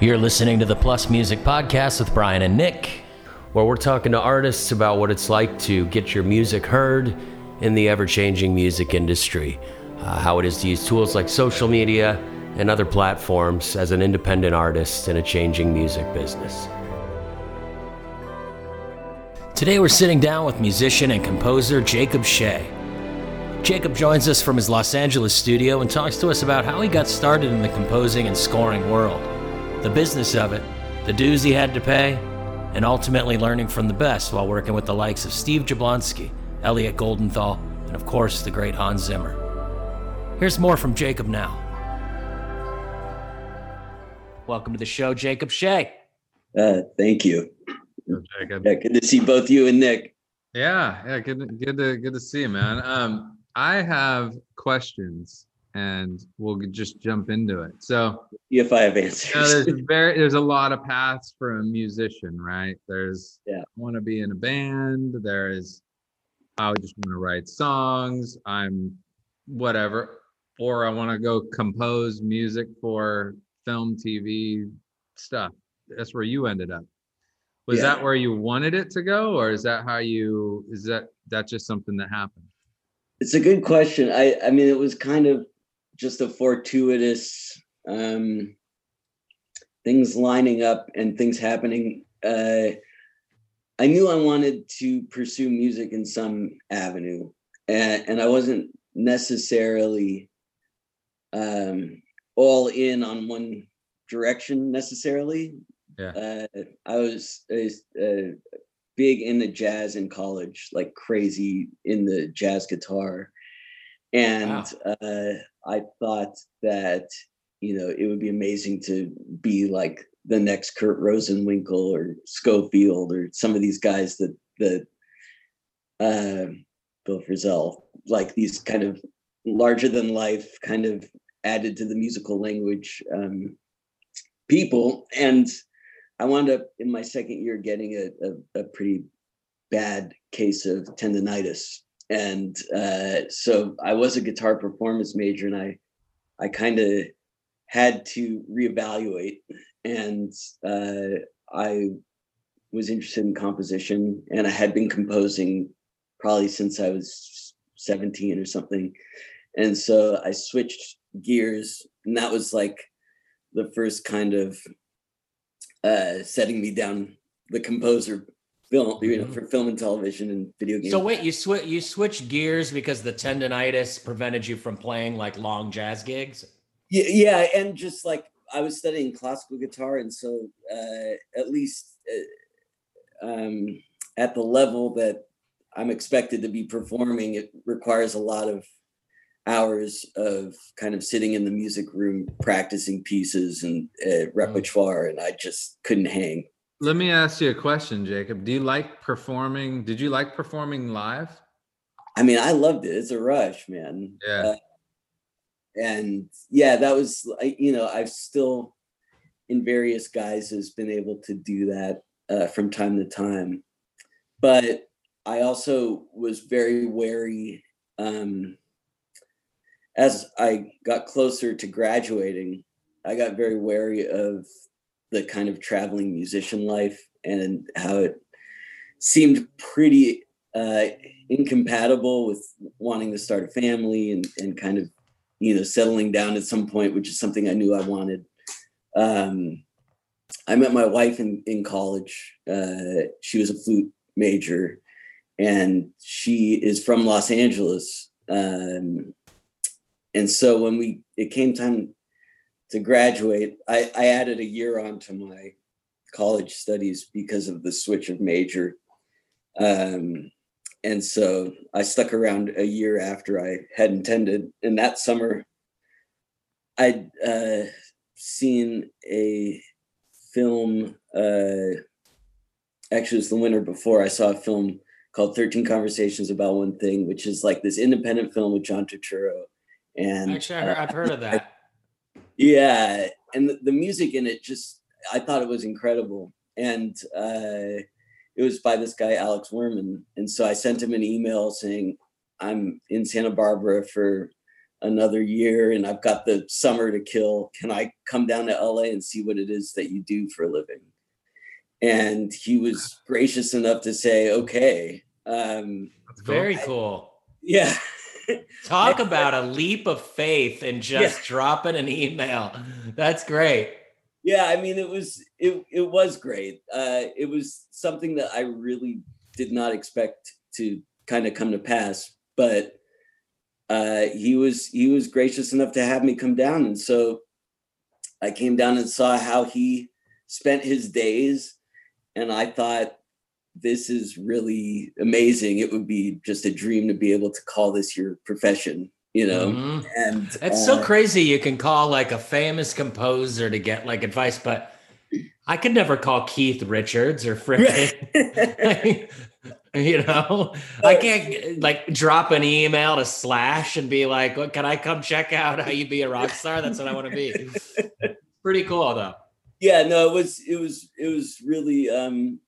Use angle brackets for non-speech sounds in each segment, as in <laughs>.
You're listening to the Plus Music Podcast with Brian and Nick, where we're talking to artists about what it's like to get your music heard in the ever changing music industry, uh, how it is to use tools like social media and other platforms as an independent artist in a changing music business. Today we're sitting down with musician and composer Jacob Shea. Jacob joins us from his Los Angeles studio and talks to us about how he got started in the composing and scoring world, the business of it, the dues he had to pay, and ultimately learning from the best while working with the likes of Steve Jablonsky, Elliot Goldenthal, and of course the great Hans Zimmer. Here's more from Jacob now. Welcome to the show, Jacob Shea. Uh, thank you. Jacob. Yeah, good to see both you and Nick. Yeah, yeah, good, good to good to see you, man. Um, I have questions, and we'll just jump into it. So, if I have answers, you know, there's very there's a lot of paths for a musician, right? There's yeah, want to be in a band. There is I just want to write songs. I'm whatever, or I want to go compose music for film, TV stuff. That's where you ended up. Was yeah. that where you wanted it to go, or is that how you? Is that that just something that happened? It's a good question. I I mean, it was kind of just a fortuitous um, things lining up and things happening. Uh, I knew I wanted to pursue music in some avenue, and, and I wasn't necessarily um, all in on one direction necessarily. Yeah. Uh, I was, uh, big in the jazz in college, like crazy in the jazz guitar, and wow. uh, I thought that you know it would be amazing to be like the next Kurt Rosenwinkel or Scofield or some of these guys that that uh, Bill Frisell, like these kind of larger than life, kind of added to the musical language um, people. And I wound up in my second year getting a, a, a pretty bad case of tendonitis. And uh, so I was a guitar performance major and I I kind of had to reevaluate and uh, I was interested in composition, and I had been composing probably since I was 17 or something. And so I switched gears, and that was like the first kind of uh, setting me down the composer film, you know, mm-hmm. for film and television and video games. So wait, you switch you switched gears because the tendonitis prevented you from playing like long jazz gigs? Yeah, yeah, and just like I was studying classical guitar, and so uh, at least uh, um, at the level that I'm expected to be performing, it requires a lot of hours of kind of sitting in the music room practicing pieces and uh, repertoire, and I just couldn't hang. Let me ask you a question, Jacob. Do you like performing? Did you like performing live? I mean, I loved it. It's a rush, man. Yeah. Uh, and yeah, that was you know I've still in various guises been able to do that uh, from time to time, but I also was very wary um, as I got closer to graduating. I got very wary of the kind of traveling musician life and how it seemed pretty uh, incompatible with wanting to start a family and, and kind of you know, settling down at some point, which is something I knew I wanted. Um, I met my wife in, in college. Uh, she was a flute major and she is from Los Angeles. Um, and so when we, it came time to graduate, I, I added a year onto my college studies because of the switch of major. Um, and so I stuck around a year after I had intended. And that summer, I'd uh, seen a film. Uh, actually, it was the winter before. I saw a film called 13 Conversations About One Thing, which is like this independent film with John Turturro. And actually, I've heard of that. Yeah. And the, the music in it just, I thought it was incredible. And uh, it was by this guy Alex Wurman and so I sent him an email saying I'm in Santa Barbara for another year and I've got the summer to kill. Can I come down to LA and see what it is that you do for a living? And he was gracious enough to say, okay. Um, Very cool. Yeah. Talk <laughs> about a leap of faith and just yeah. dropping an email. That's great. Yeah, I mean, it was it it was great. Uh, it was something that I really did not expect to kind of come to pass, but uh, he was he was gracious enough to have me come down, and so I came down and saw how he spent his days, and I thought this is really amazing. It would be just a dream to be able to call this your profession, you know. Mm-hmm. And it's uh, so crazy you can call like a famous composer to get like advice, but I could never call Keith Richards or freaking <laughs> you know i can't like drop an email to slash and be like what can i come check out how you be a rock star that's what i want to be <laughs> pretty cool though yeah no it was it was it was really um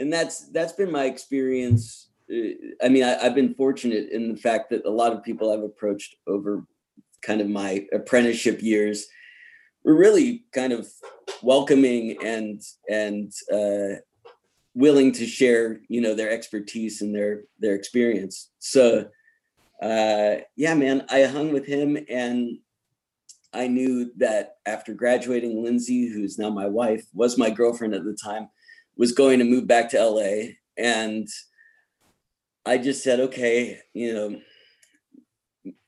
and that's that's been my experience. Uh, i mean I, i've been fortunate in the fact that a lot of people i've approached over kind of my apprenticeship years were really kind of welcoming and and uh willing to share you know their expertise and their their experience. So uh yeah man i hung with him and i knew that after graduating lindsay who's now my wife was my girlfriend at the time was going to move back to la and i just said okay you know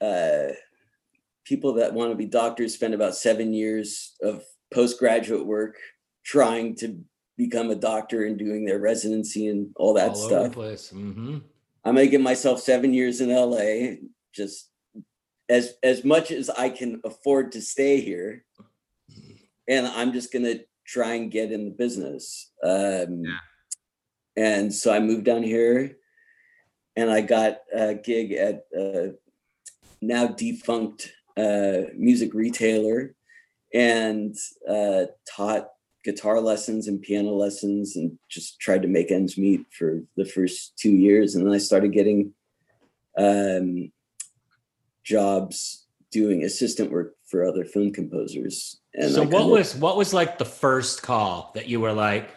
uh people that want to be doctors spend about seven years of postgraduate work trying to become a doctor and doing their residency and all that all stuff. Mm-hmm. I'm gonna give myself seven years in LA, just as as much as I can afford to stay here, and I'm just gonna try and get in the business. Um, yeah. And so I moved down here, and I got a gig at a now defunct uh, music retailer, and uh, taught guitar lessons and piano lessons and just tried to make ends meet for the first two years. And then I started getting um, jobs doing assistant work for other film composers. And so what was what was like the first call that you were like,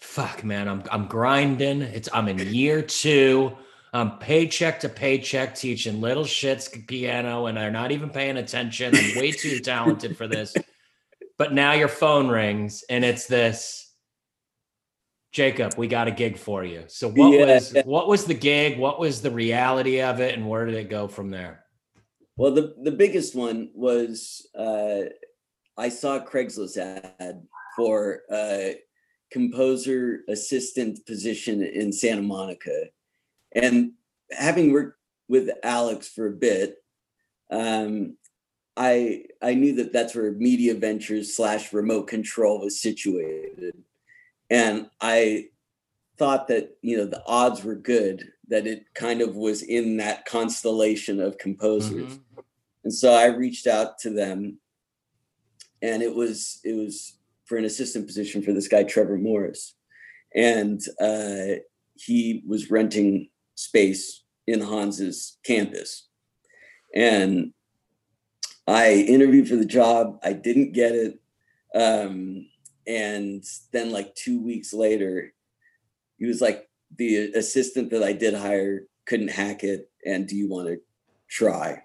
fuck man, I'm I'm grinding. It's I'm in year two. I'm paycheck to paycheck teaching little shits piano and they're not even paying attention. I'm way too <laughs> talented for this but now your phone rings and it's this Jacob, we got a gig for you. So what yeah. was what was the gig? What was the reality of it and where did it go from there? Well, the the biggest one was uh, I saw Craigslist ad for a composer assistant position in Santa Monica. And having worked with Alex for a bit, um, I I knew that that's where Media Ventures slash Remote Control was situated, and I thought that you know the odds were good that it kind of was in that constellation of composers, mm-hmm. and so I reached out to them, and it was it was for an assistant position for this guy Trevor Morris, and uh, he was renting space in Hans's campus, and I interviewed for the job. I didn't get it. Um, and then, like two weeks later, he was like, the assistant that I did hire couldn't hack it. And do you want to try?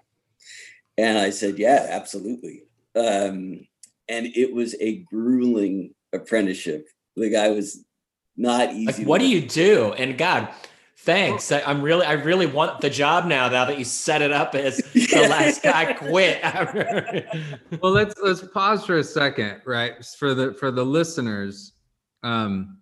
And I said, yeah, absolutely. Um, and it was a grueling apprenticeship. The guy was not easy. Like, what do you do? And God, Thanks. I, am really, I really want the job now. Now that you set it up as <laughs> the last guy quit. <laughs> well, let's let's pause for a second, right? For the for the listeners, um,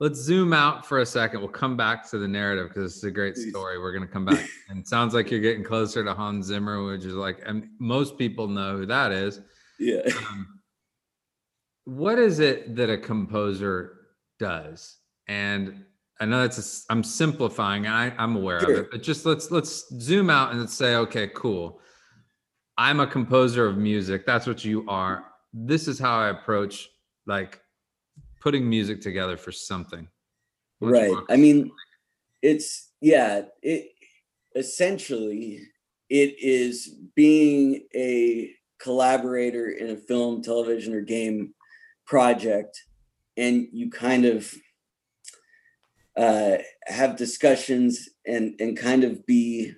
let's zoom out for a second. We'll come back to the narrative because it's a great story. We're gonna come back, <laughs> and it sounds like you're getting closer to Hans Zimmer, which is like, and most people know who that is. Yeah. Um, what is it that a composer does? And I know that's a, I'm simplifying. I, I'm aware sure. of it, but just let's let's zoom out and say, okay, cool. I'm a composer of music. That's what you are. This is how I approach like putting music together for something. What's right. I mean, it's yeah. It essentially it is being a collaborator in a film, television, or game project, and you kind of uh, have discussions and and kind of be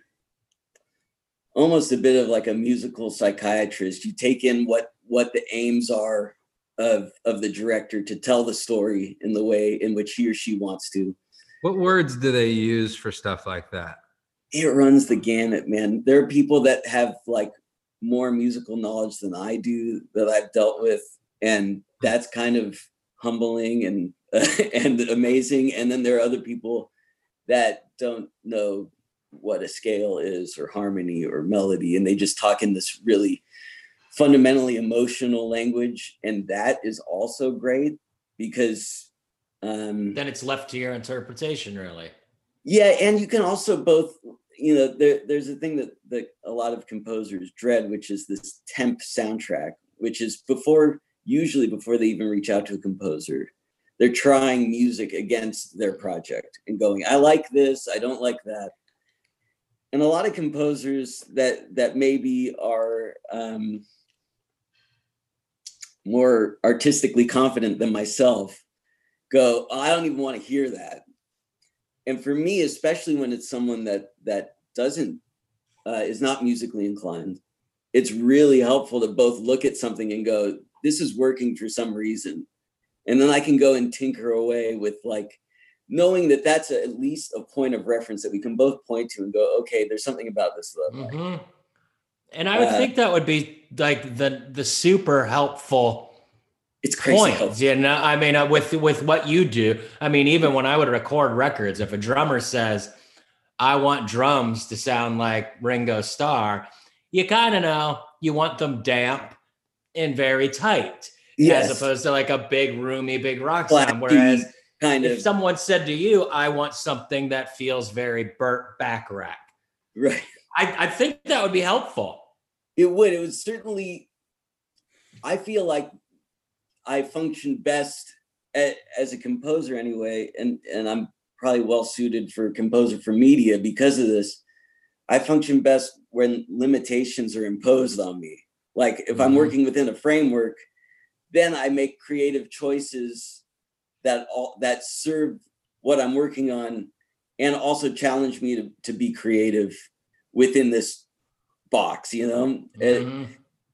almost a bit of like a musical psychiatrist. You take in what what the aims are of of the director to tell the story in the way in which he or she wants to. What words do they use for stuff like that? It runs the gamut, man. There are people that have like more musical knowledge than I do that I've dealt with, and that's kind of humbling and uh, <laughs> and amazing. And then there are other people that don't know what a scale is or harmony or melody, and they just talk in this really fundamentally emotional language, and that is also great because um, then it's left to your interpretation, really. Yeah, and you can also both you know there, there's a thing that that a lot of composers dread which is this temp soundtrack which is before usually before they even reach out to a composer they're trying music against their project and going i like this i don't like that and a lot of composers that that maybe are um, more artistically confident than myself go oh, i don't even want to hear that. And for me especially when it's someone that that doesn't uh, is not musically inclined it's really helpful to both look at something and go this is working for some reason. And then i can go and tinker away with like knowing that that's a, at least a point of reference that we can both point to and go okay there's something about this that mm-hmm. And i would uh, think that would be like the the super helpful it's crazy. Points, you know. I mean, uh, with with what you do, I mean, even when I would record records, if a drummer says, "I want drums to sound like Ringo Starr," you kind of know you want them damp and very tight, yes. as opposed to like a big, roomy, big rock Black sound. Whereas, kind of, if someone said to you, "I want something that feels very Burt Bacharach," right? I, I think that would be helpful. It would. It would certainly. I feel like I function best at, as a composer anyway, and and I'm probably well suited for composer for media because of this. I function best when limitations are imposed on me. Like if mm-hmm. I'm working within a framework, then I make creative choices that all that serve what I'm working on and also challenge me to, to be creative within this box, you know? Mm-hmm.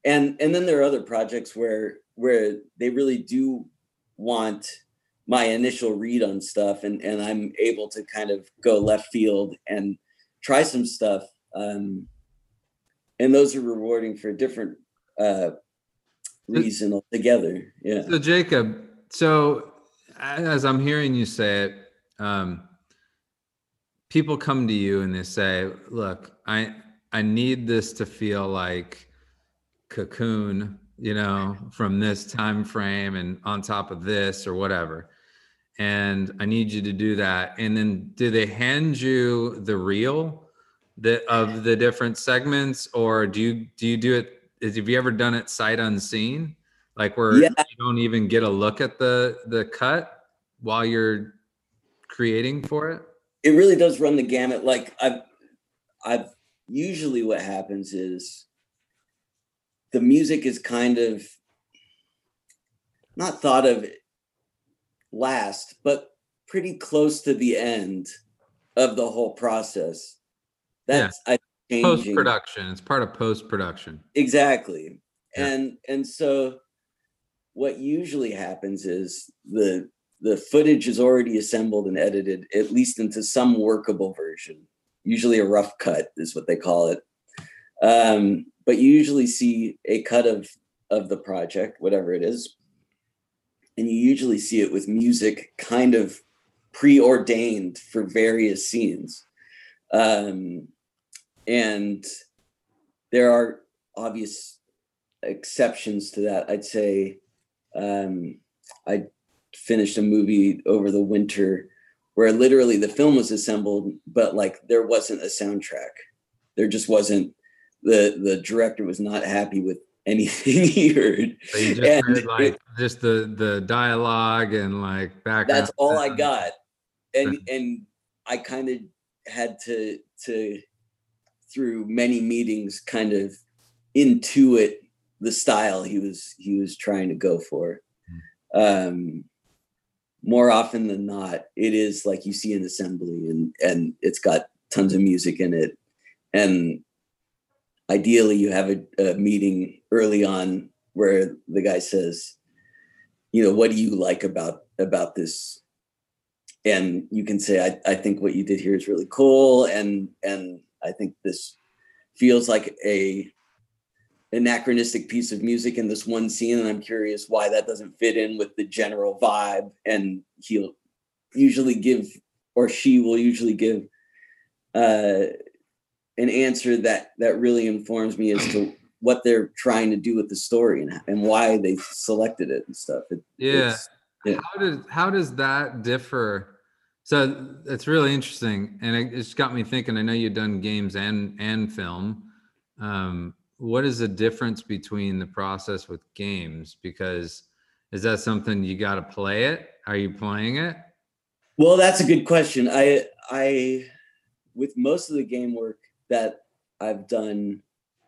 And and then there are other projects where where they really do want my initial read on stuff and and I'm able to kind of go left field and try some stuff um and those are rewarding for a different uh reason altogether yeah so jacob so as i'm hearing you say it um people come to you and they say look i i need this to feel like cocoon you know, from this time frame and on top of this or whatever. And I need you to do that. And then do they hand you the reel that of the different segments or do you do you do it have you ever done it sight unseen? Like where yeah. you don't even get a look at the the cut while you're creating for it? It really does run the gamut. Like I've I've usually what happens is the music is kind of not thought of last, but pretty close to the end of the whole process. That's yeah. I post production. It's part of post production. Exactly. Yeah. And and so what usually happens is the the footage is already assembled and edited at least into some workable version. Usually a rough cut is what they call it. Um, but you usually see a cut of of the project, whatever it is, and you usually see it with music kind of preordained for various scenes. Um, and there are obvious exceptions to that. I'd say um, I finished a movie over the winter where literally the film was assembled, but like there wasn't a soundtrack. There just wasn't the the director was not happy with anything <laughs> he heard. So you just and heard like it, just the the dialogue and like back. That's all I got, and and I kind of had to to through many meetings kind of intuit the style he was he was trying to go for um more often than not it is like you see an assembly and and it's got tons of music in it. And ideally you have a, a meeting early on where the guy says you know what do you like about about this? And you can say I, I think what you did here is really cool. And and i think this feels like a anachronistic piece of music in this one scene and i'm curious why that doesn't fit in with the general vibe. And he'll usually give or she will usually give uh, an answer that that really informs me as to what they're trying to do with the story and, and why they selected it and stuff. It, yeah. yeah. How does how does that differ? So it's really interesting and it, it's got me thinking. I know you've done games and and film. Um, what is the difference between the process with games? Because is that something you got to play it? Are you playing it? Well that's a good question. I i with most of the game work that i've done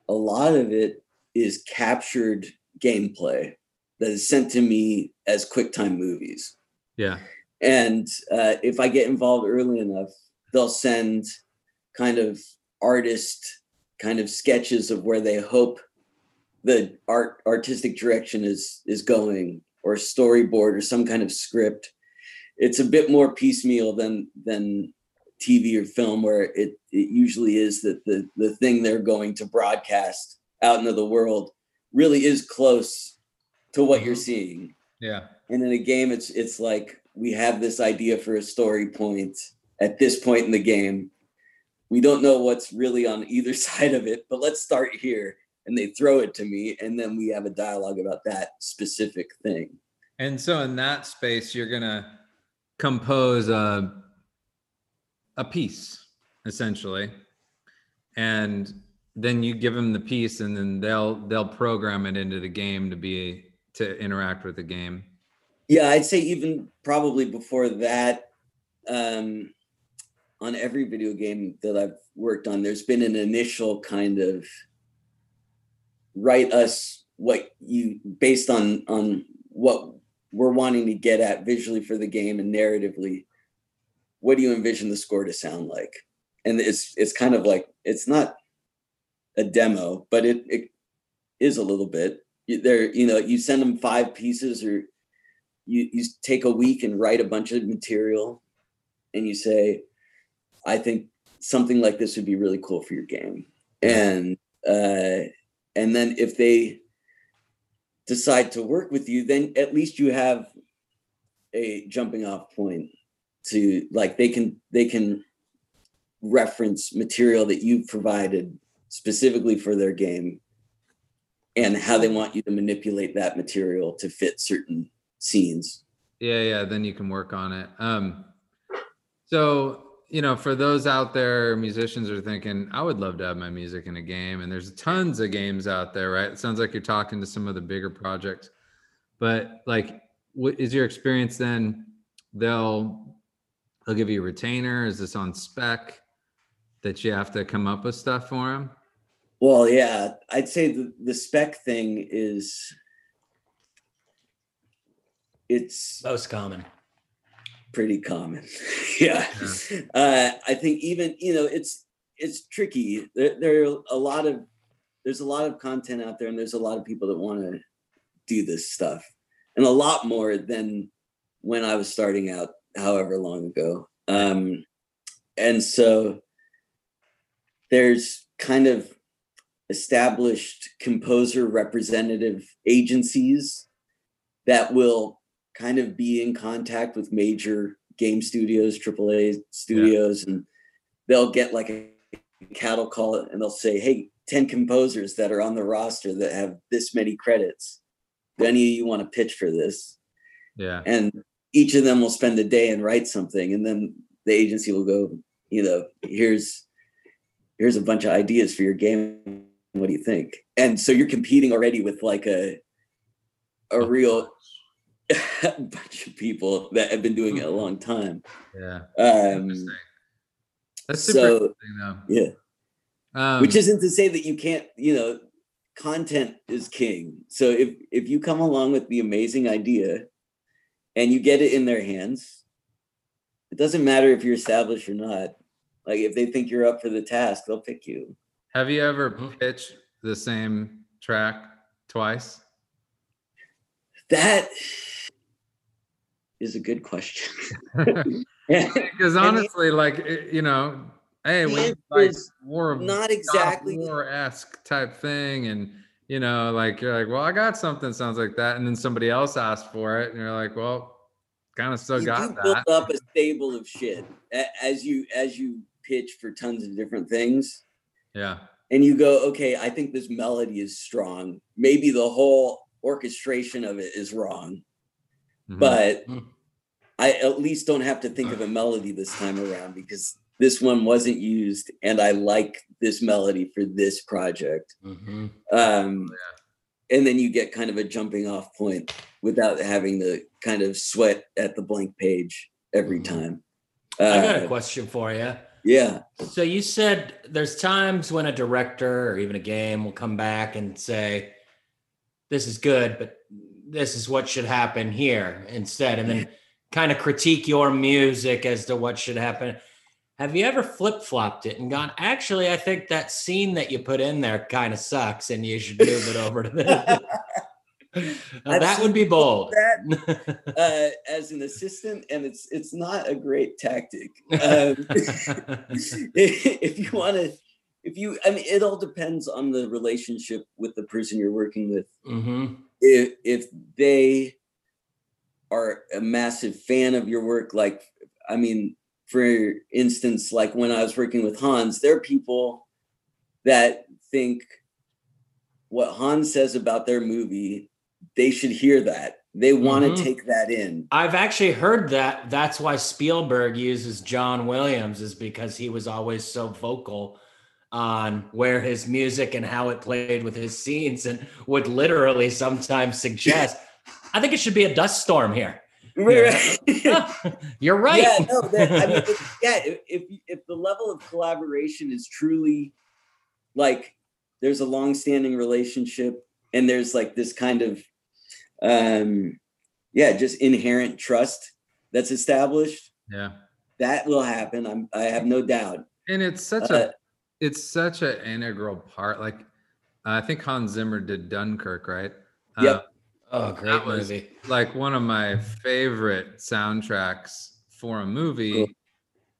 a lot of it is captured gameplay that is sent to me as quicktime movies. Yeah. And uh, if i get involved early enough they'll send kind of artist kind of sketches of where they hope the art artistic direction is is going or storyboard or some kind of script. It's a bit more piecemeal than than tv or film where it it usually is that the the thing they're going to broadcast out into the world really is close to what you're mm-hmm. seeing. Yeah. And in a game it's it's like we have this idea for a story point at this point in the game we don't know what's really on either <laughs> side of it, but let's start here. And they throw it to me, and then we have a dialogue about that specific thing. And so, in that space, you're gonna compose a a piece essentially, and then you give them the piece, and then they'll they'll program it into the game to be to interact with the game. Yeah, I'd say even probably before that. Um, on every video game that I've worked on, there's been an initial kind of write us what you based on on what we're wanting to get at visually for the game and narratively. What do you envision the score to sound like? And it's it's kind of like it's not a demo, but it it is a little bit. There, you know, you send them five pieces, or you you take a week and write a bunch of material, and you say, I think something like this would be really cool for your game. And uh, and then if they decide to work with you, then at least you have a jumping off point to like they can they can reference material that you've provided specifically for their game and how they want you to manipulate that material to fit certain scenes. Yeah, yeah, then you can work on it. Um so you know, for those out there, musicians are thinking, I would love to have my music in a game. And there's tons of games out there, right? It sounds like you're talking to some of the bigger projects. But like, what is your experience then? They'll they'll give you a retainer. Is this on spec that you have to come up with stuff for them? Well, yeah, I'd say the, the spec thing is it's most common pretty common. <laughs> yeah. yeah. Uh, I think even, you know, it's, it's tricky. There, there are a lot of, there's a lot of content out there and there's a lot of people that want to do this stuff and a lot more than when I was starting out, however long ago. Um, and so there's kind of established composer representative agencies that will kind of be in contact with major game studios, AAA studios, yeah. and they'll get like a cattle call and they'll say, Hey, 10 composers that are on the roster that have this many credits. Do any of you want to pitch for this? Yeah. And each of them will spend a day and write something. And then the agency will go, you know, here's here's a bunch of ideas for your game. What do you think? And so you're competing already with like a a real <laughs> bunch of people that have been doing it a long time. Yeah. Um, That's super so, interesting though. Yeah. Um, Which isn't to say that you can't, you know, content is king. So if if you come along with the amazing idea and you get it in their hands, it doesn't matter if you're established or not. Like if they think you're up for the task, they'll pick you. Have you ever pitched the same track twice? That is a good question. <laughs> <laughs> Because honestly, like eh, you know, hey, we like more of not exactly war esque type thing, and you know, like you're like, well, I got something sounds like that, and then somebody else asked for it, and you're like, well, kind of still you got that. Build up a stable of shit as you as you pitch for tons of different things. Yeah. And you go, okay, I think this melody is strong. Maybe the whole orchestration of it is wrong, mm-hmm. but hmm. I at least don't have to think of a melody this time around because this one wasn't used and I like this melody for this project. Mm-hmm. Um, yeah. And then you get kind of a jumping off point without having to kind of sweat at the blank page every mm-hmm. time. Uh, I got a uh, question for you. Yeah. So you said there's times when a director or even a game will come back and say, this is good, but this is what should happen here instead. And then kind of critique your music as to what should happen. Have you ever flip flopped it and gone, actually, I think that scene that you put in there kind of sucks and you should move it over to this? <laughs> that would be bold. That, <laughs> uh, as an assistant, and it's it's not a great tactic. Um, <laughs> if you want to, if you, I mean, it all depends on the relationship with the person you're working with. Mm-hmm. If if they are a massive fan of your work. Like, I mean, for instance, like when I was working with Hans, there are people that think what Hans says about their movie, they should hear that. They want to mm-hmm. take that in. I've actually heard that. That's why Spielberg uses John Williams, is because he was always so vocal on where his music and how it played with his scenes and would literally sometimes suggest <laughs> I think it should be a dust storm here. Right. You're right. <laughs> Yeah, no, that, I mean, yeah. If if the level of collaboration is truly like there's a long-standing relationship and there's like this kind of um yeah just inherent trust that's established yeah that will happen i'm i have no doubt and it's such uh, a it's such an integral part like i think hans zimmer did dunkirk right yep uh, Oh, great that was movie. like one of my favorite soundtracks for a movie cool.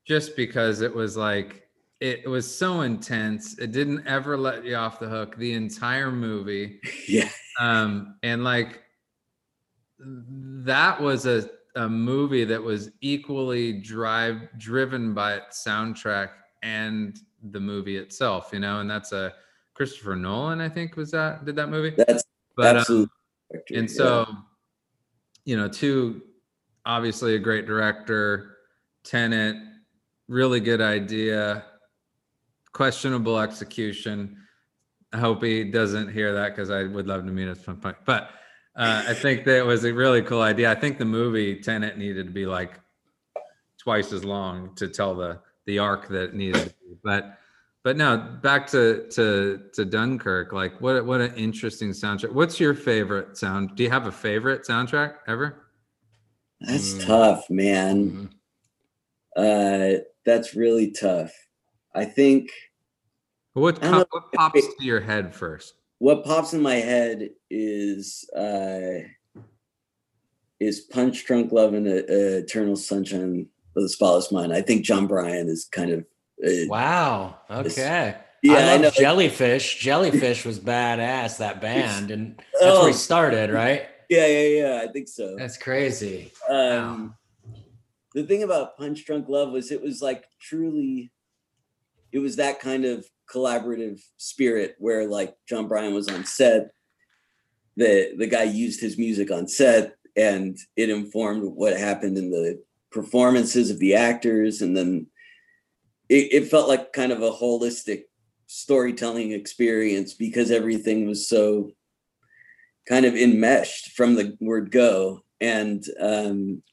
just because it was like it was so intense. It didn't ever let you off the hook the entire movie. <laughs> yeah. Um and like that was a a movie that was equally drive driven by its soundtrack and the movie itself, you know, and that's a Christopher Nolan, I think, was that did that movie? That's but, um, absolutely. Um, and so, yeah. you know, two, obviously a great director, Tenet, really good idea, questionable execution. I hope he doesn't hear that because I would love to meet at some point. But uh, I think that was a really cool idea. I think the movie Tenet needed to be like twice as long to tell the the arc that it needed to be. But but now back to to to Dunkirk. Like, what what an interesting soundtrack. What's your favorite sound? Do you have a favorite soundtrack ever? That's mm. tough, man. Mm-hmm. Uh, that's really tough. I think. What what pops to your head first? What pops in my head is uh, is Punch Drunk Love and uh, Eternal Sunshine of the Spotless Mind. I think Jon Brion is kind of wow. Okay. Yeah, I I Jellyfish. Jellyfish was badass. That band, and that's oh. where he started, right? Yeah, yeah, yeah. I think so. That's crazy. Um, wow. The thing about Punch Drunk Love was it was like truly, it was that kind of collaborative spirit where like Jon Brion was on set, the the guy used his music on set, and it informed what happened in the performances of the actors, and then it, it felt like kind of a holistic storytelling experience because everything was so kind of enmeshed from the word go. And um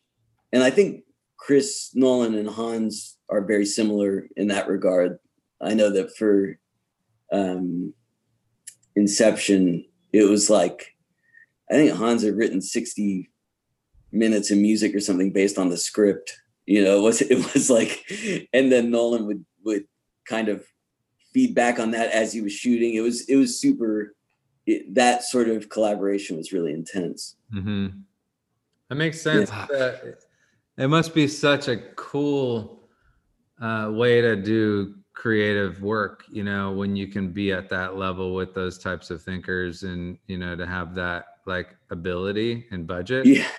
and i think chris nolan and hans are very similar in that regard. I know that for um, Inception, it was like I think Hans had written 60 minutes of music or something based on the script. You know, it was it was like, and then Nolan would would kind of feed back on that as he was shooting. It was it was super. It, that sort of collaboration was really intense. Mm-hmm. That makes sense. Yeah. it must be such a cool uh, way to do creative work you know when you can be at that level with those types of thinkers and you know to have that like ability and budget. Yeah. <laughs>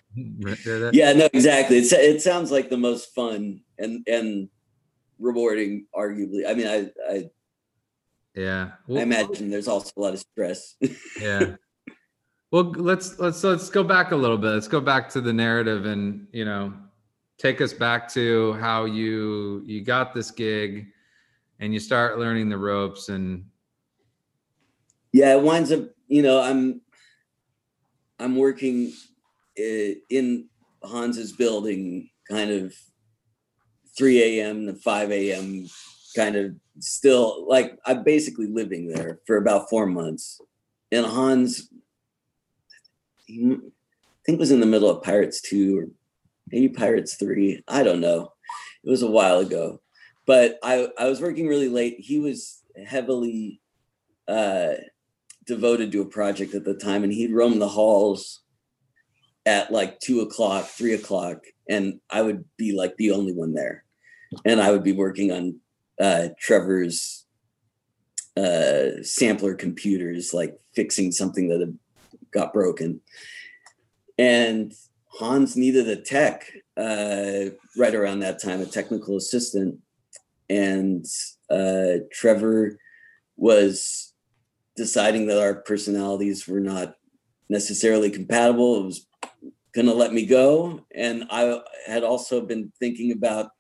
Yeah no exactly. It's, it sounds like the most fun and and rewarding arguably. I mean i i yeah. Well, i imagine there's also a lot of stress. <laughs> Yeah. Well let's let's let's go back a little bit. Let's go back to the narrative and you know take us back to how you you got this gig and you start learning the ropes and yeah it winds up you know i'm i'm working in hans's building kind of 3 a.m to 5 a.m kind of still like i'm basically living there for about four months. And hans i think was in the middle of pirates 2 or maybe pirates 3 i don't know. It was a while ago. But I I was working really late. He was heavily uh, devoted to a project at the time, and he'd roam the halls at like two o'clock, three o'clock, and I would be like the only one there, and I would be working on uh, Trevor's uh, sampler computers, like fixing something that had got broken, and Hans needed a tech uh, right around that time, a technical assistant. And uh, Trevor was deciding that our personalities were not necessarily compatible. It was going to let me go, and I had also been thinking about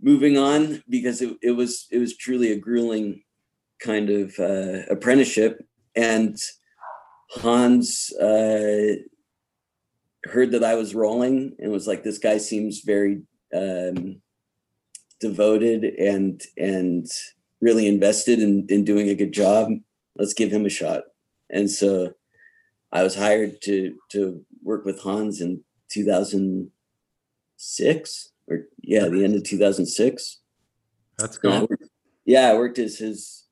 moving on because it, it was it was truly a grueling kind of uh, apprenticeship, and Hans. Uh, heard that I was rolling and was like, this guy seems very um, devoted and and really invested in in doing a good job. Let's give him a shot. And so I was hired to to work with Hans in 2006 or yeah, the end of 2006. That's cool. I worked, yeah, I worked as his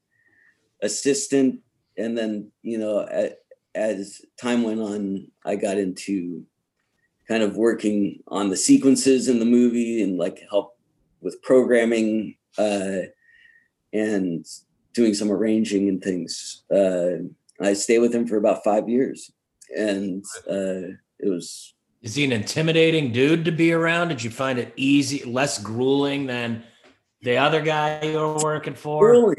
assistant and then, you know, at, as time went on, I got into kind of working on the sequences in the movie and like help with programming uh, and doing some arranging and things. Uh, I stayed with him for about five years, and uh, it was. Is he an intimidating dude to be around? Did you find it easy, less grueling than the other guy you were working for? Grueling.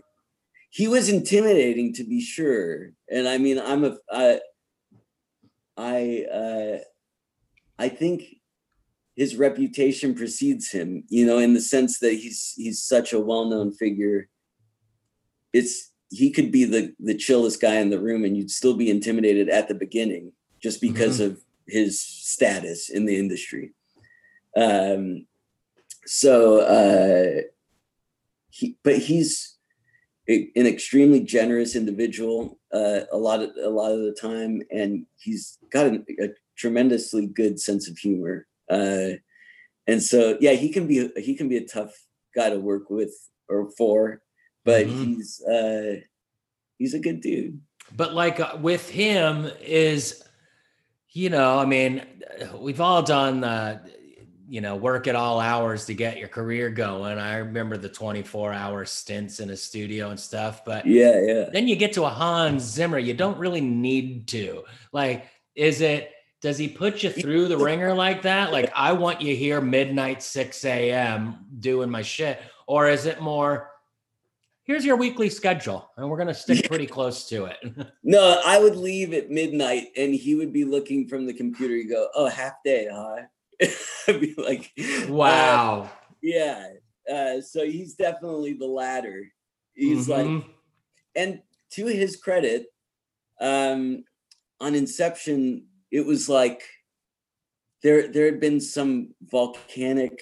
He was intimidating to be sure, and I mean, I'm a, I, I, uh, I think his reputation precedes him, you know, in the sense that he's he's such a well-known figure. It's he could be the the chillest guy in the room and you'd still be intimidated at the beginning just because mm-hmm. of his status in the industry. Um so uh he but he's an extremely generous individual uh, a lot of a lot of the time and he's got a, a tremendously good sense of humor uh, and so, yeah, he can be he can be a tough guy to work with or for, but mm-hmm. he's uh, he's a good dude. But like uh, with him is, you know, I mean, we've all done the, you know, work at all hours to get your career going. I remember the 24 hour stints in a studio and stuff, but yeah, yeah. Then you get to a Hans Zimmer, you don't really need to. Like, is it does he put you through the ringer like that? <laughs> Like, I want you here midnight, 6 a.m. doing my shit. Or is it more, here's your weekly schedule and we're going to stick pretty close to it? <laughs> no, I would leave at midnight and he would be looking from the computer. You go, oh, half day, huh? <laughs> I'd be like, wow. Uh, yeah. Uh, so he's definitely the latter. He's mm-hmm. like, and to his credit, um, on Inception, it was like there there had been some volcanic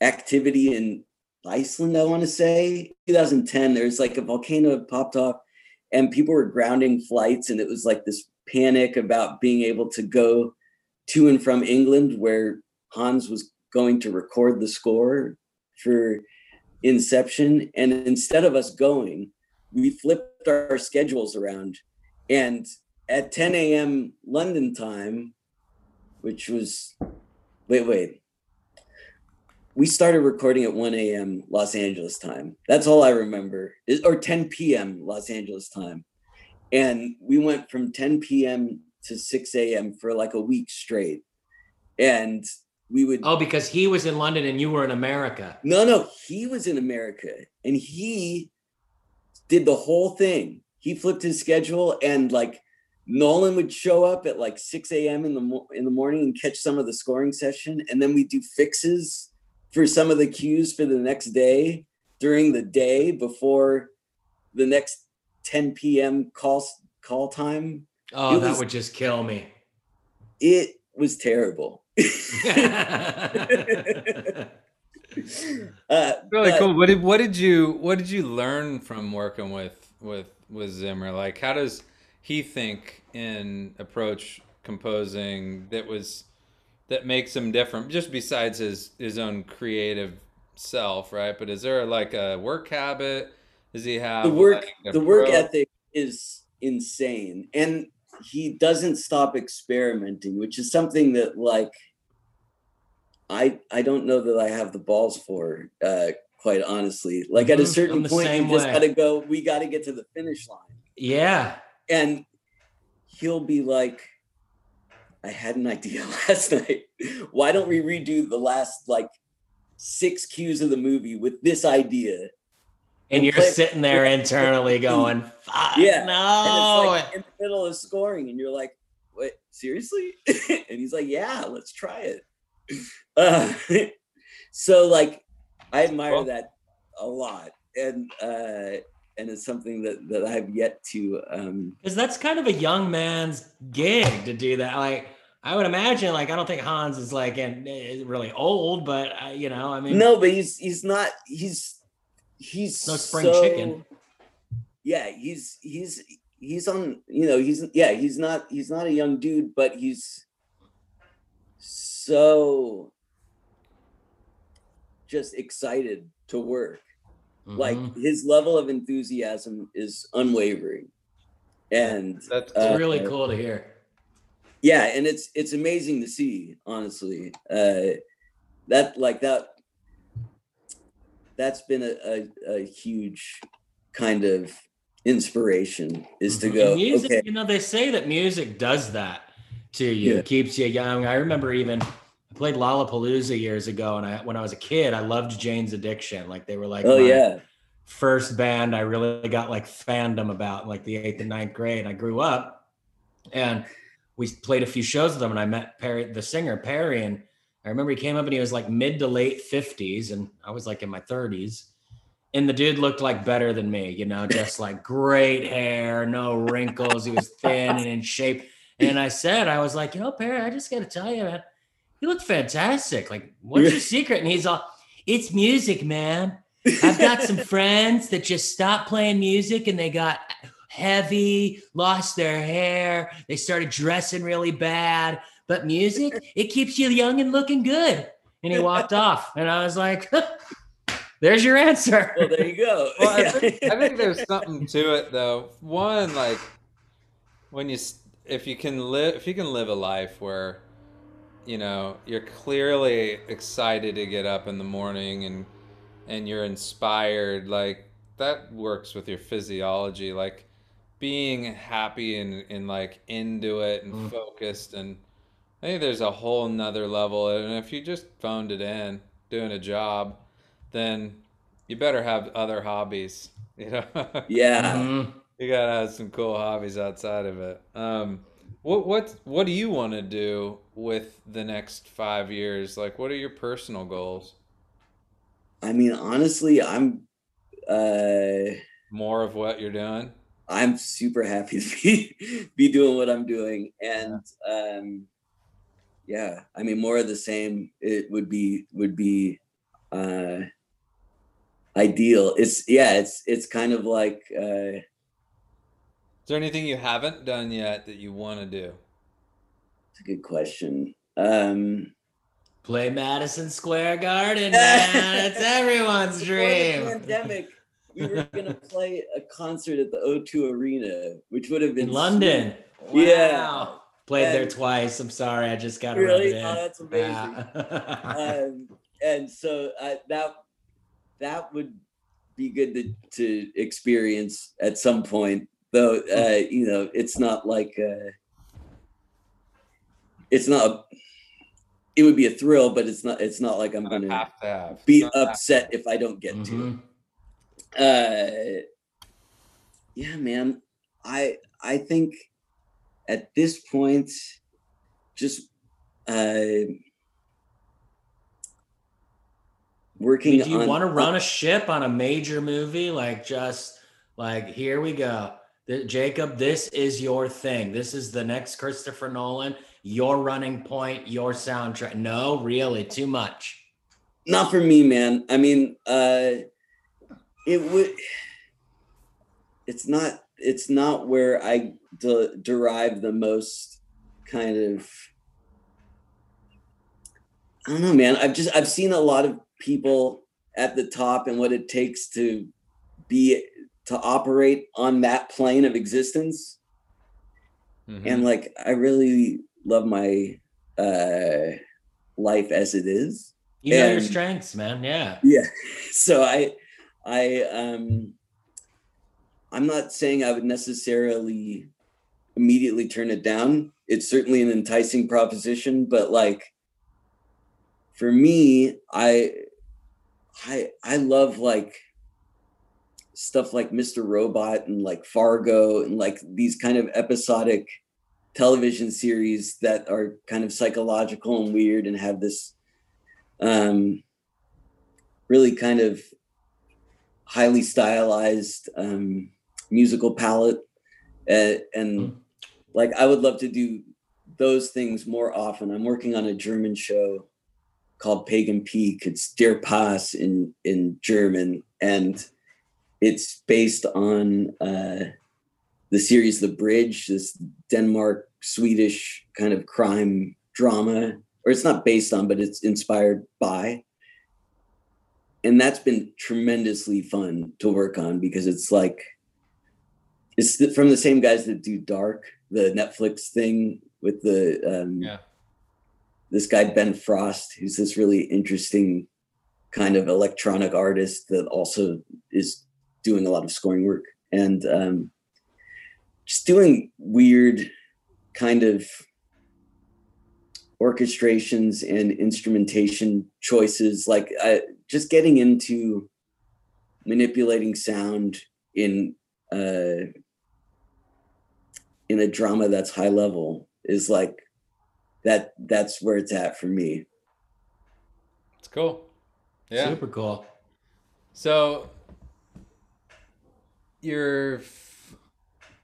activity in Iceland, I want to say 2010. There's like a volcano popped off, and people were grounding flights, and it was like this panic about being able to go to and from England, where Hans was going to record the score for Inception. And instead of us going, we flipped our schedules around. And at 10 a.m. London time, which was, wait, wait, we started recording at 1 a.m. Los Angeles time. That's all I remember, or 10 p.m. Los Angeles time. And we went from 10 p.m. to 6 a.m. for like a week straight. And we would. Oh, because he was in London and you were in America. No, no, he was in America and he did the whole thing. He flipped his schedule and like Nolan would show up at like 6 a.m. in the in the morning and catch some of the scoring session, and then we'd do fixes for some of the cues for the next day during the day before the next 10 p.m. call call time. Oh, it that was, would just kill me. It was terrible. <laughs> uh, really but, cool. What did what did you what did you learn from working with with with Zimmer? Like, how does he think in approach composing that was that makes him different? Just besides his his own creative self, right? But is there like a work habit? Does he have the work? Like the work ethic is insane, and he doesn't stop experimenting, which is something that like I I don't know that I have the balls for. Uh, quite honestly, like at a mm-hmm. certain point, you just got to go. We got to get to the finish line. Yeah, and he'll be like, "I had an idea <laughs> last night. Why don't we redo the last like six cues of the movie with this idea?" And, you're sitting there <laughs> internally going, Fuck, yeah, no. Like in the middle of scoring, and you're like, "What? Seriously?" <laughs> and he's like, "Yeah, let's try it." Uh, so, like, I admire well, that a lot, and uh, and it's something that that I've yet to. um Because that's kind of a young man's gig to do that. Like, I would imagine, like, I don't think Hans is like and eh, really old, but uh, you know, I mean, no, but he's he's not he's he's no spring so, chicken. Yeah, he's he's he's on. You know, he's yeah, he's not he's not a young dude, but he's so just excited to work. Mm-hmm. Like his level of enthusiasm is unwavering, and that's uh, really cool to hear. Yeah, and it's it's amazing to see, honestly. Uh, that like that that's been a, a, a huge kind of inspiration is to mm-hmm. go music, okay. you know they say that music does that to you yeah. keeps you young i remember even i played lollapalooza years ago and i when i was a kid i loved jane's addiction like they were like oh yeah first band i really got like fandom about like the eighth and ninth grade i grew up and we played a few shows with them and i met perry the singer perry and I remember he came up and he was like mid to late 50s, and I was like in my 30s. And the dude looked like better than me, you know, just like great hair, no wrinkles. He was thin and in shape. And I said, I was like, you know, Perry, I just got to tell you, man, you look fantastic. Like, what's your secret? And he's all, it's music, man. I've got some friends that just stopped playing music and they got heavy, lost their hair. They started dressing really bad. But music, <laughs> it keeps you young and looking good. And he walked <laughs> off. And I was like, <laughs> there's your answer. Well, there you go. well, I, think, I think there's something to it though. One, like when you, if you can live, if you can live a life where, you know, you're clearly excited to get up in the morning and, and you're inspired, like that works with your physiology. Like, being happy and, and like into it and mm. focused and I think there's a whole nother level, and if you just phoned it in doing a job, then you better have other hobbies. <laughs> You know? Yeah. Mm-hmm. You gotta have some cool hobbies outside of it. Um, what what what do you want to do with the next five years? Like, what are your personal goals? I mean, honestly, I'm uh more of what you're doing. I'm super happy <laughs> to be be doing what I'm doing, and um yeah i mean more of the same it would be would be uh ideal. It's yeah, it's it's kind of like uh Is there anything you haven't done yet that you want to do? It's a good question. Um Play Madison Square Garden, <laughs> man. it's everyone's dream. pandemic, we were gonna <laughs> play a concert at the O2 Arena, which would have been in London. Wow. Yeah. Played and there twice. I'm sorry, I just got really. Oh, that's amazing. Yeah. um, and so uh, that that would be good to to experience at some point. Though uh, you know, it's not like uh, it's not. A, It would be a thrill, but it's not. It's not like I'm going to have. be upset if I don't get mm-hmm. to. Uh, yeah, man. I I think at this point, just uh, working. Do you want to run a ship on a major movie? Like just like here we go, Jacob. This is your thing. This is the next Christopher Nolan. Your running point. Your soundtrack. No, really, too much. Not for me, man. I mean, uh, it would. It's not. It's not where I de- derive the most kind of I don't know, man. I've just I've seen a lot of people at the top and what it takes to be to operate on that plane of existence. Mm-hmm. And like I really love my uh life as it is. You know and, your strengths, man. Yeah. Yeah. <laughs> So I I um I'm not saying I would necessarily immediately turn it down. It's certainly an enticing proposition, but like for me, I I I love like stuff like Mr. Robot and like Fargo and like these kind of episodic television series that are kind of psychological and weird and have this um really kind of highly stylized um musical palette uh, and mm like I would love to do those things more often. I'm working on a German show called Pagan Peak. It's Der Pass in in German, and it's based on uh, the series The Bridge, this Denmark Swedish kind of crime drama, or it's not based on, but it's inspired by. And that's been tremendously fun to work on because it's like it's from the same guys that do Dark, the Netflix thing with the um, yeah. this guy Ben Frost, who's this really interesting kind of electronic artist that also is doing a lot of scoring work and um, just doing weird kind of orchestrations and instrumentation choices like uh, just getting into manipulating sound in uh, in a drama that's high level is like that that's where it's at for me. It's cool. Yeah. Super cool. So you're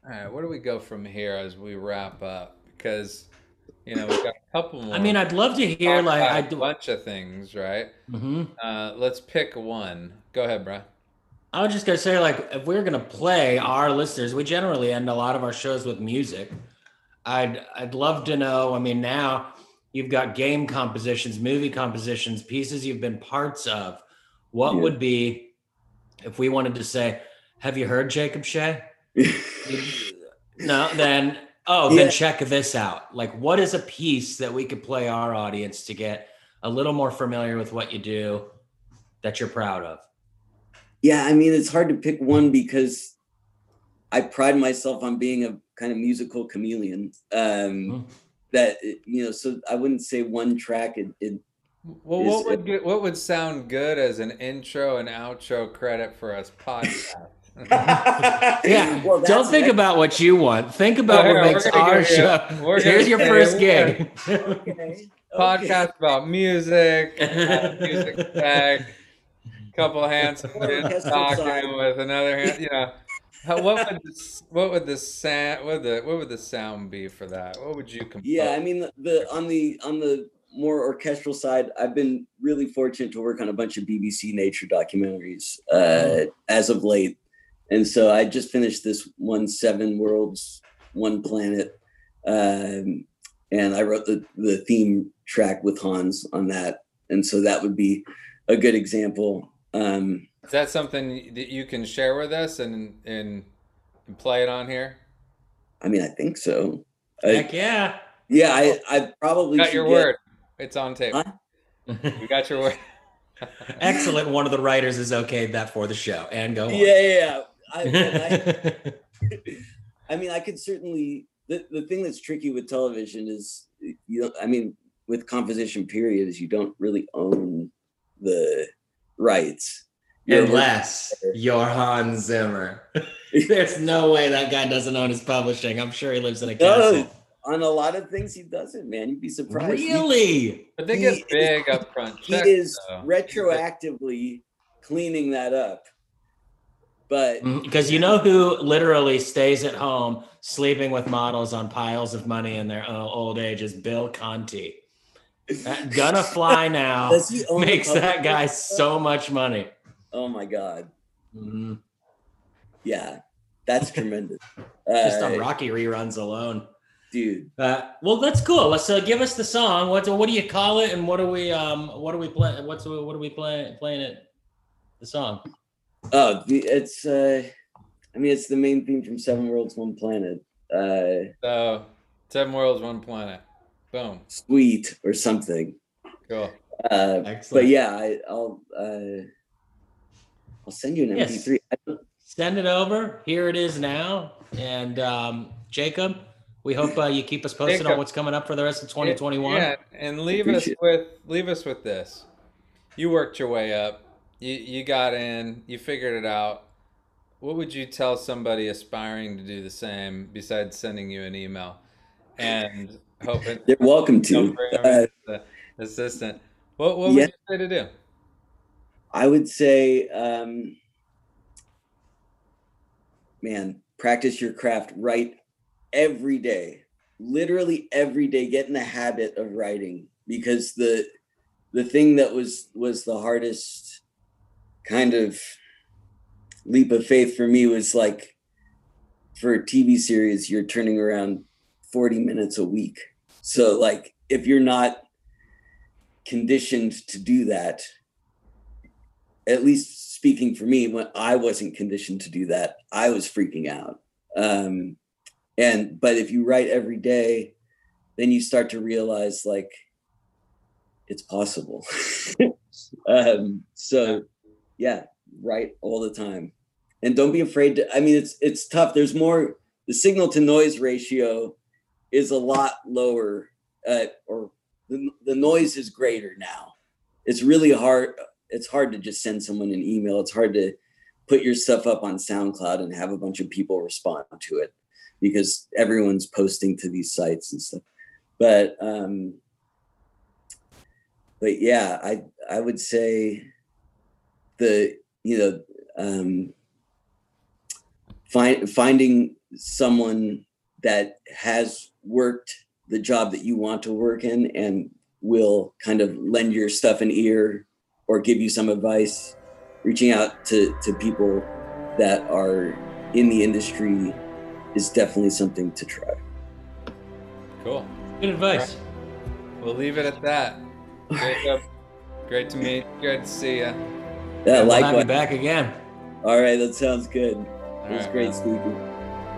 all right where do we go from here as we wrap up? Because you know we've got a couple more i mean i'd love to hear like a do... bunch of things right mm-hmm. uh, let's pick one go ahead brian I was just gonna say, like, if we're gonna play our listeners, we generally end a lot of our shows with music. I'd I'd love to know. I mean, now you've got game compositions, movie compositions, pieces you've been parts of. What yeah. would be if we wanted to say, "Have you heard Jacob Shea?" <laughs> no, then oh, yeah. then check this out. Like, what is a piece that we could play our audience to get a little more familiar with what you do that you're proud of? yeah, I mean, it's hard to pick one because I pride myself on being a kind of musical chameleon. Um, That you know, so I wouldn't say one track. It, it well, what would get, what would sound good as an intro and outro credit for us podcast? <laughs> yeah. Well, Don't think about what you want. Think about well, what makes our show. You, Here's your first gig. <laughs> okay. Podcast about music, <laughs> music tech couple hands talking with another hand. You know, how, what would this, what would the sound what would the what would the sound be for that? What would you compose? Yeah, I mean the, the on the on the more orchestral side, I've been really fortunate to work on a bunch of BBC nature documentaries uh, as of late, and so I just finished this one, Seven Worlds, One Planet, um, and I wrote the the theme track with Hans on that, and so that would be a good example. Um, Is that something that you can share with us and and, and play it on here? I mean, I think so. Heck yeah. Yeah, I, I probably got your get, word. It's on tape. Huh? we got your word. <laughs> Excellent. One of the writers is okayed that for the show. And go on. Yeah, yeah. Yeah. I, I, <laughs> I mean, I could certainly. The, the thing that's tricky with television is you know, I mean, with composition period is you don't really own the rights. You're Unless you're Hans Zimmer. <laughs> There's no way that guy doesn't own his publishing. I'm sure he lives in a castle. No, on a lot of things he doesn't, man. You'd be surprised. Really? But they get big is, upfront. He is though. retroactively cleaning that up. But because mm, you know who literally stays at home sleeping with models on piles of money in their old age is Bill Conti. <laughs> Gonna fly now makes that guy <laughs> so much money. Oh my god. Mm-hmm. Yeah, that's tremendous. <laughs> Just uh, on Rocky reruns alone dude. Uh, well, that's cool. Let's uh, give us the song. What what do you call it? And what are we um what are we playing? What's what are we playing playing it? The song. Oh, it's uh, I mean, it's the main theme from Seven Worlds, One Planet. Uh, so Seven Worlds, One Planet. Boom. Sweet or something. Cool. Uh, Excellent. But yeah, I, will uh, I'll send you an yes. MP3. Send it over. Here it is now. And um, Jacob, we hope uh, you keep us posted on what's coming up for the rest of 2021. Yeah, and leave us with leave us with this. You worked your way up. You you got in. You figured it out. What would you tell somebody aspiring to do the same besides sending you an email and <laughs> hoping they're welcome to uh, the assistant? What what yeah. would you say to do? I would say, um, man, practice your craft. Write every day, literally every day, get in the habit of writing because the the thing that was was the hardest kind of leap of faith for me was like for a TV series, you're turning around 40 minutes a week. So like if you're not conditioned to do that, at least speaking for me, when I wasn't conditioned to do that, I was freaking out. Um, and but if you write every day then you start to realize like it's possible <laughs> um so yeah write all the time. And don't be afraid to i mean it's it's tough. There's more the signal to noise ratio is a lot lower uh, or the, the noise is greater now. It's really hard it's hard to just send someone an email. It's hard to put your stuff up on soundcloud and have a bunch of people respond to it because everyone's posting to these sites and stuff. But um, but yeah, I I would say the you know um, find finding someone that has worked the job that you want to work in and will kind of lend your stuff an ear or give you some advice reaching out to to people that are in the industry is definitely something to try. Cool. Good advice. Right. We'll leave it at that. <laughs> Jacob, great to meet. Good to see you. Yeah, like we'll back again. All right, that sounds good. All it was right, great man. speaking.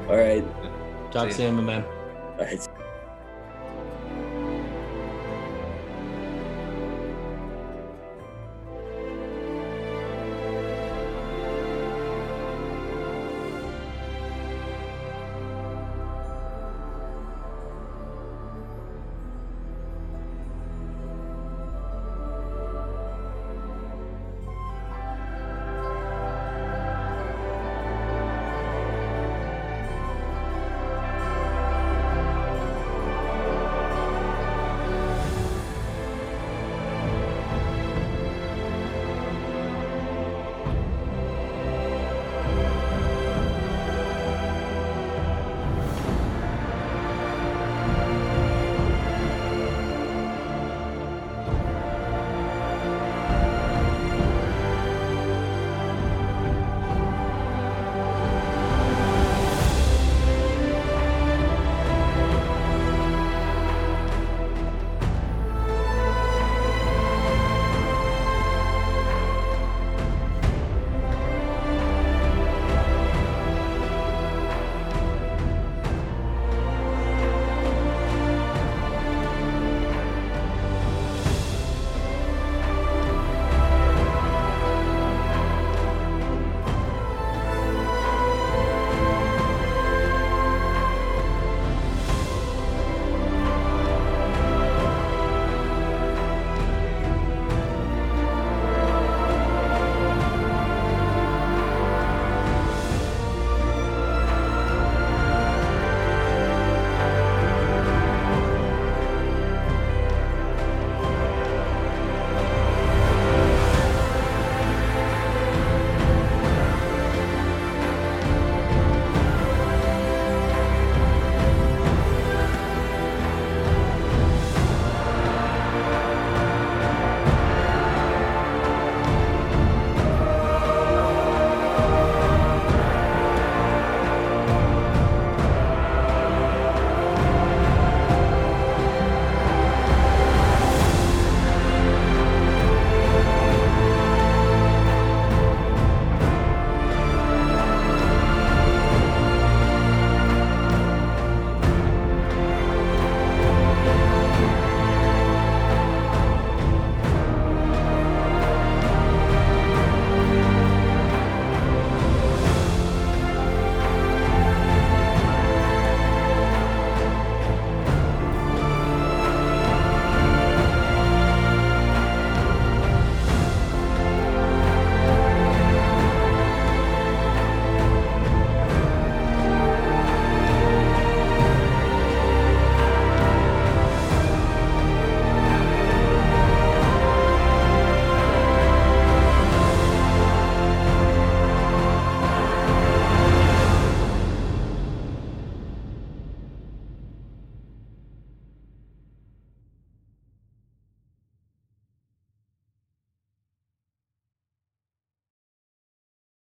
All right. Talk soon, my man. All right.